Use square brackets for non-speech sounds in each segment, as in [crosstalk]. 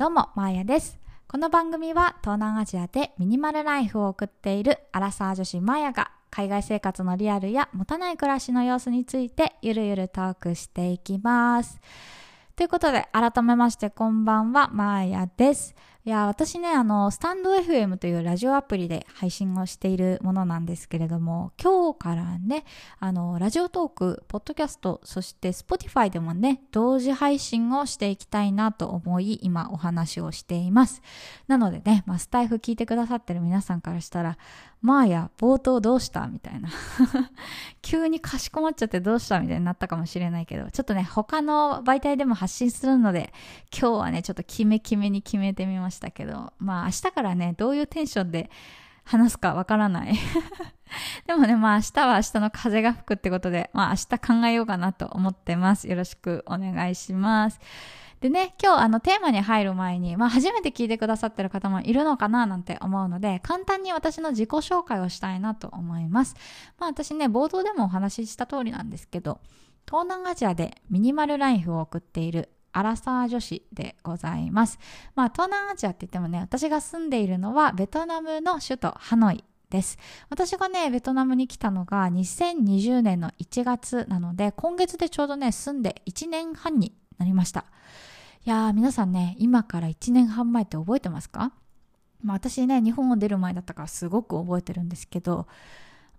どうも、まーやです。この番組は東南アジアでミニマルライフを送っているアラサー女子まーやが海外生活のリアルや持たない暮らしの様子についてゆるゆるトークしていきます。ということで、改めましてこんばんは、まーやです。いや、私ね、あの、スタンド FM というラジオアプリで配信をしているものなんですけれども、今日からね、あの、ラジオトーク、ポッドキャスト、そして Spotify でもね、同時配信をしていきたいなと思い、今お話をしています。なのでね、まあ、スタイフ聞いてくださってる皆さんからしたら、まあや、冒頭どうしたみたいな。[laughs] 急にかしこまっちゃってどうしたみたいになったかもしれないけど、ちょっとね、他の媒体でも発信するので、今日はね、ちょっと決め決めに決めてみましたましたけど、まあ明日からね、どういうテンションで話すかわからない。[laughs] でもね、まあ明日は明日の風が吹くってことで、まあ明日考えようかなと思ってます。よろしくお願いします。でね、今日あのテーマに入る前に、まあ初めて聞いてくださってる方もいるのかななんて思うので、簡単に私の自己紹介をしたいなと思います。まあ私ね、冒頭でもお話しした通りなんですけど、東南アジアでミニマルライフを送っているアラサー女子でございます。まあ東南アジアって言ってもね、私が住んでいるのはベトナムの首都ハノイです。私がね、ベトナムに来たのが2020年の1月なので、今月でちょうどね、住んで1年半になりました。いやー、皆さんね、今から1年半前って覚えてますか？まあ私ね、日本を出る前だったからすごく覚えてるんですけど、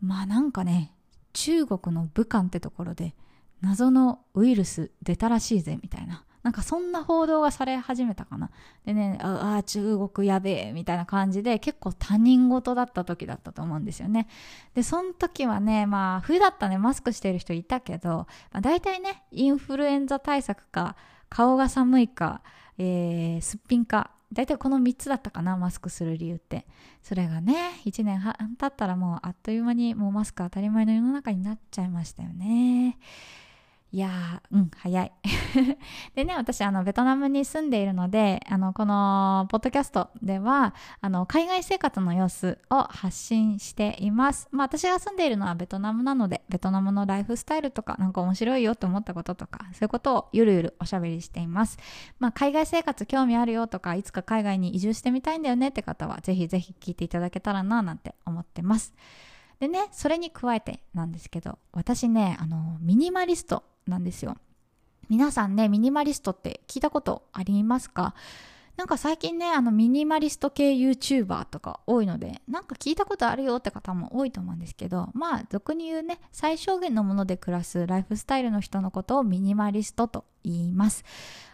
まあなんかね、中国の武漢ってところで謎のウイルス出たらしいぜみたいな。なんかそんな報道がされ始めたかな。でね、ああ、中国やべえ、みたいな感じで結構他人事だった時だったと思うんですよね。で、その時はね、まあ冬だったね、マスクしてる人いたけど、まあ、大体ね、インフルエンザ対策か、顔が寒いか、えー、すっぴんか、大体この3つだったかな、マスクする理由って。それがね、1年半経ったらもうあっという間にもうマスク当たり前の世の中になっちゃいましたよね。いやー、うん、早い。[laughs] でね、私、あの、ベトナムに住んでいるので、あの、この、ポッドキャストでは、あの、海外生活の様子を発信しています。まあ、私が住んでいるのはベトナムなので、ベトナムのライフスタイルとか、なんか面白いよと思ったこととか、そういうことをゆるゆるおしゃべりしています。まあ、海外生活興味あるよとか、いつか海外に移住してみたいんだよねって方は、ぜひぜひ聞いていただけたらな、なんて思ってます。でね、それに加えてなんですけど、私ね、あの、ミニマリストなんですよ。皆さんね、ミニマリストって聞いたことありますか？なんか最近ね、あのミニマリスト系 YouTuber とか多いので、なんか聞いたことあるよって方も多いと思うんですけど、まあ、俗に言うね、最小限のもので暮らすライフスタイルの人のことをミニマリストと言います。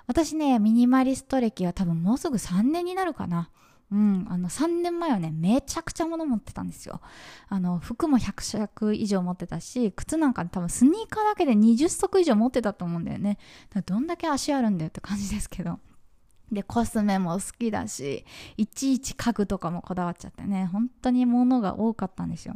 私ね、ミニマリスト歴は多分もうすぐ3年になるかな。うん、あの3年前はねめちゃくちゃ物持ってたんですよ。あの服も100着以上持ってたし靴なんか多分スニーカーだけで20足以上持ってたと思うんだよね。どんだけ足あるんだよって感じですけど。でコスメも好きだしいちいち家具とかもこだわっちゃってね本当に物が多かったんですよ。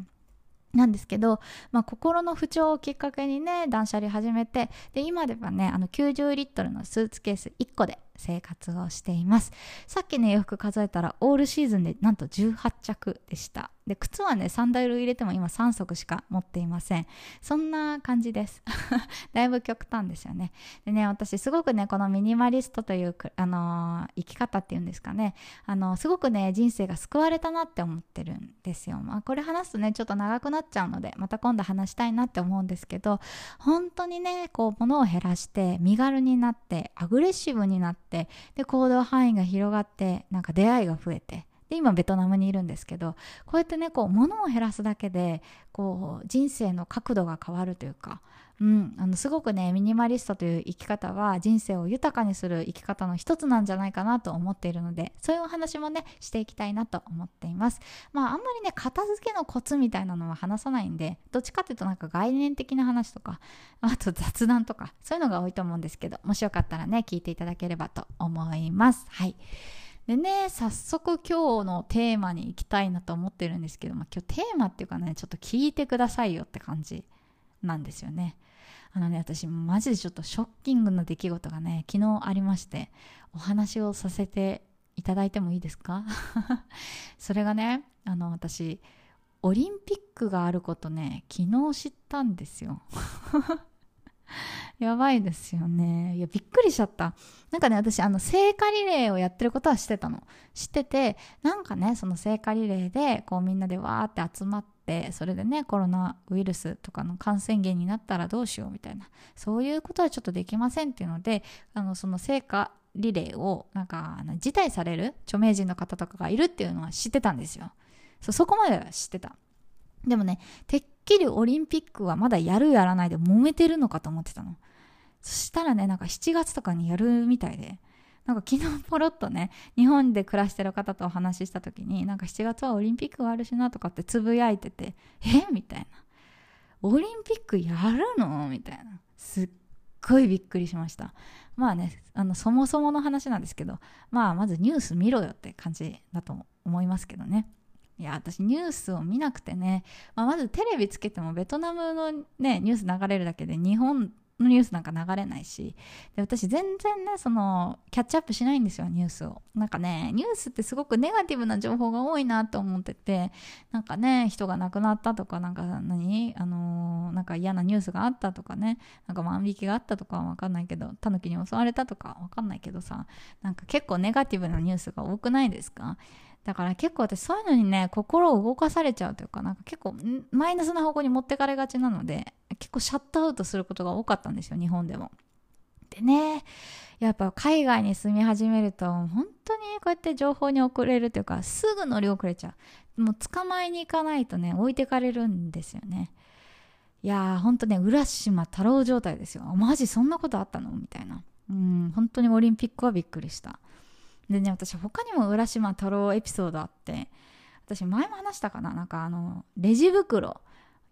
なんですけど、まあ、心の不調をきっかけにね断捨離始めてで今ではねあの90リットルのスーツケース1個で生活をしています。さっきね洋服数えたらオールシーズンでなんと18着でした。で靴はねサンダル入れても今3足しか持っていません。そんな感じです。[laughs] だいぶ極端ですよね。でね私すごくねこのミニマリストという、あのー、生き方っていうんですかね。あのー、すごくね人生が救われたなって思ってるんですよ。まあこれ話すとねちょっと長くなっちゃうのでまた今度話したいなって思うんですけど本当にねこう物を減らして身軽になってアグレッシブになってで行動範囲が広がってなんか出会いが増えてで今ベトナムにいるんですけどこうやってねこう物を減らすだけでこう人生の角度が変わるというか、うん、あのすごくねミニマリストという生き方は人生を豊かにする生き方の一つなんじゃないかなと思っているのでそういうお話もねしていきたいなと思っています。まああんまりね片付けのコツみたいなのは話さないんでどっちかっていうとなんか概念的な話とかあと雑談とかそういうのが多いと思うんですけどもしよかったらね聞いていただければと思います。はい。でね、早速今日のテーマに行きたいなと思ってるんですけども、今日テーマっていうかね、ちょっと聞いてくださいよって感じなんですよね。あのね、私マジでちょっとショッキングな出来事がね、昨日ありまして、お話をさせていただいてもいいですか？[laughs] それがね、あの私、オリンピックがあることね、昨日知ったんですよ。やばいですよね。いや、びっくりしちゃった。なんかね、私、あの、聖火リレーをやってることは知ってたの。知ってて、なんかね、その聖火リレーで、こうみんなでわーって集まって、それでね、コロナウイルスとかの感染源になったらどうしようみたいな、そういうことはちょっとできませんっていうので、あの、その聖火リレーを、なんか、辞退される著名人の方とかがいるっていうのは知ってたんですよ。そ、そこまでは知ってた。でもね、てっきりオリンピックはまだやるやらないで揉めてるのかと思ってたの。そしたらね、なんか7月とかにやるみたいで、なんか昨日ポロッとね、日本で暮らしてる方とお話しした時に、なんか7月はオリンピックがあるしなとかってつぶやいてて、え？みたいな。オリンピックやるの？みたいな。すっごいびっくりしました。まあね、あの、そもそもの話なんですけど、まあまずニュース見ろよって感じだと思いますけどね。いや、私ニュースを見なくてね、まあ、まずテレビつけてもベトナムのね、ニュース流れるだけで日本のニュースなんか流れないし、で私全然ね、その、キャッチアップしないんですよ、ニュースを。なんかね、ニュースってすごくネガティブな情報が多いなと思ってて、なんかね、人が亡くなったとか、なんか何？あのー、なんか嫌なニュースがあったとかね、なんか万引きがあったとかはわかんないけど、タヌキに襲われたとかわかんないけどさ、なんか結構ネガティブなニュースが多くないですか？だから結構私そういうのにね、心を動かされちゃうというか、なんか結構マイナスな方向に持ってかれがちなので、結構シャットアウトすることが多かったんですよ、日本でも。でね、やっぱ海外に住み始めると、本当にこうやって情報に遅れるというか、すぐ乗り遅れちゃう。もう捕まえに行かないとね、置いてかれるんですよね。いやー、ほんとね、浦島太郎状態ですよ。マジそんなことあったの？みたいな。うん、本当にオリンピックはびっくりした。でね、私他にも浦島太郎エピソードあって、私前も話したかななんかあの、レジ袋、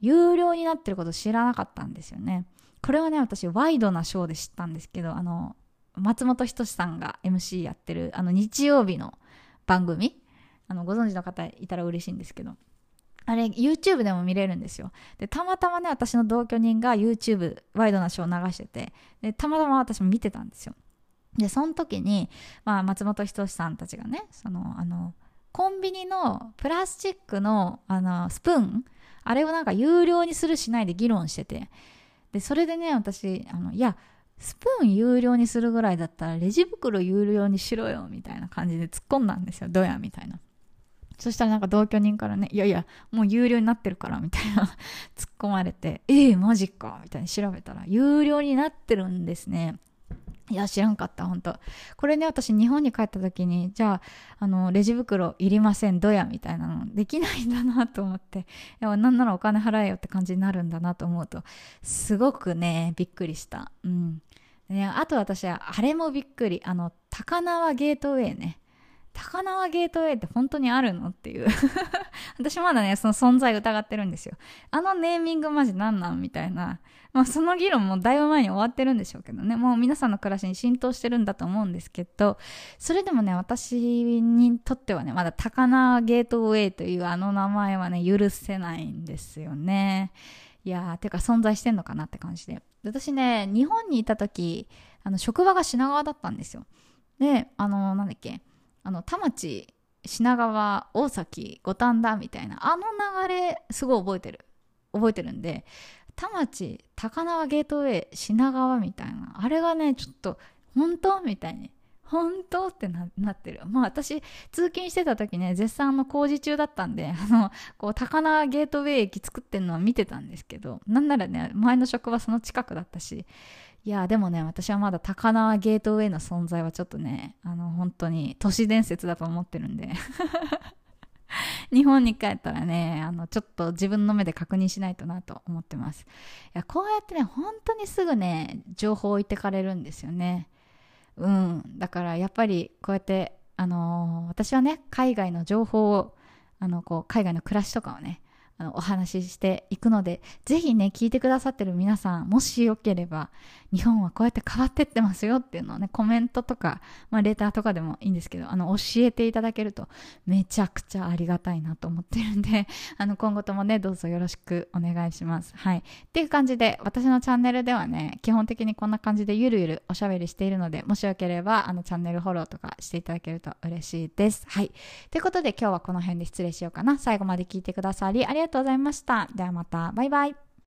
有料になってること知らなかったんですよね。これはね、私ワイドなショーで知ったんですけど、あの、松本人志さんが MC やってる、あの日曜日の番組、あの、ご存知の方いたら嬉しいんですけど、あれ、YouTube でも見れるんですよ。で、たまたまね、私の同居人が YouTube、ワイドなショー流してて、で、たまたま私も見てたんですよ。でその時に、まあ、松本人志さんたちがねそのあのコンビニのプラスチックのあのスプーンあれをなんか有料にするしないで議論しててでそれでね私あのいやスプーン有料にするぐらいだったらレジ袋有料にしろよみたいな感じで突っ込んだんですよどやみたいな。そしたらなんか同居人からねいやいやもう有料になってるからみたいな突っ込まれてええー、マジかみたいに調べたら有料になってるんですね。いや、知らんかった、本当これね、私、日本に帰った時に、じゃあ、あの、レジ袋いりません、どや、みたいなの、できないんだなと思って、いや、なんならお金払えよって感じになるんだなと思うと、すごくね、びっくりした。うん。ね、あと私は、あれもびっくり。あの、高輪ゲートウェイね。高輪ゲートウェイって本当にあるのっていう [laughs] 私まだね、その存在疑ってるんですよ。あのネーミングマジなんなんみたいな。まあその議論もだいぶ前に終わってるんでしょうけどね。もう皆さんの暮らしに浸透してるんだと思うんですけど、それでもね、私にとってはね、まだ高輪ゲートウェイというあの名前はね、許せないんですよね。いやー、てか存在してんのかなって感じで。私ね、日本にいた時、あの、職場が品川だったんですよ。で、あの、なんだっけ、あの田町品川大崎五反田みたいなあの流れすごい覚えてる覚えてるんで田町高輪ゲートウェイ品川みたいなあれがねちょっと本当みたいに本当ってなってる。まあ私、通勤してた時ね、絶賛の工事中だったんで、[laughs] あの、こう、高輪ゲートウェイ駅作ってんのは見てたんですけど、なんならね、前の職場その近くだったし、いやでもね私はまだ高輪ゲートウェイの存在はちょっとねあの本当に都市伝説だと思ってるんで。[laughs] 日本に帰ったらねあのちょっと自分の目で確認しないとなと思ってます。いやこうやってね本当にすぐね情報を置いてかれるんですよね。うん。だからやっぱりこうやってあのー、私はね海外の情報をあのこう海外の暮らしとかをねあのお話ししていくので、ぜひね、聞いてくださってる皆さん、もしよければ、日本はこうやって変わってってますよっていうのをね、コメントとか、まあ、レターとかでもいいんですけど、あの、教えていただけると、めちゃくちゃありがたいなと思ってるんで、[laughs] あの、今後ともね、どうぞよろしくお願いします。はい。っていう感じで、私のチャンネルではね、基本的にこんな感じでゆるゆるおしゃべりしているので、もしよければ、あの、チャンネルフォローとかしていただけると嬉しいです。はい。ということで、今日はこの辺で失礼しようかな。最後まで聞いてくださり、ありがとうございました。ではまた。バイバイ。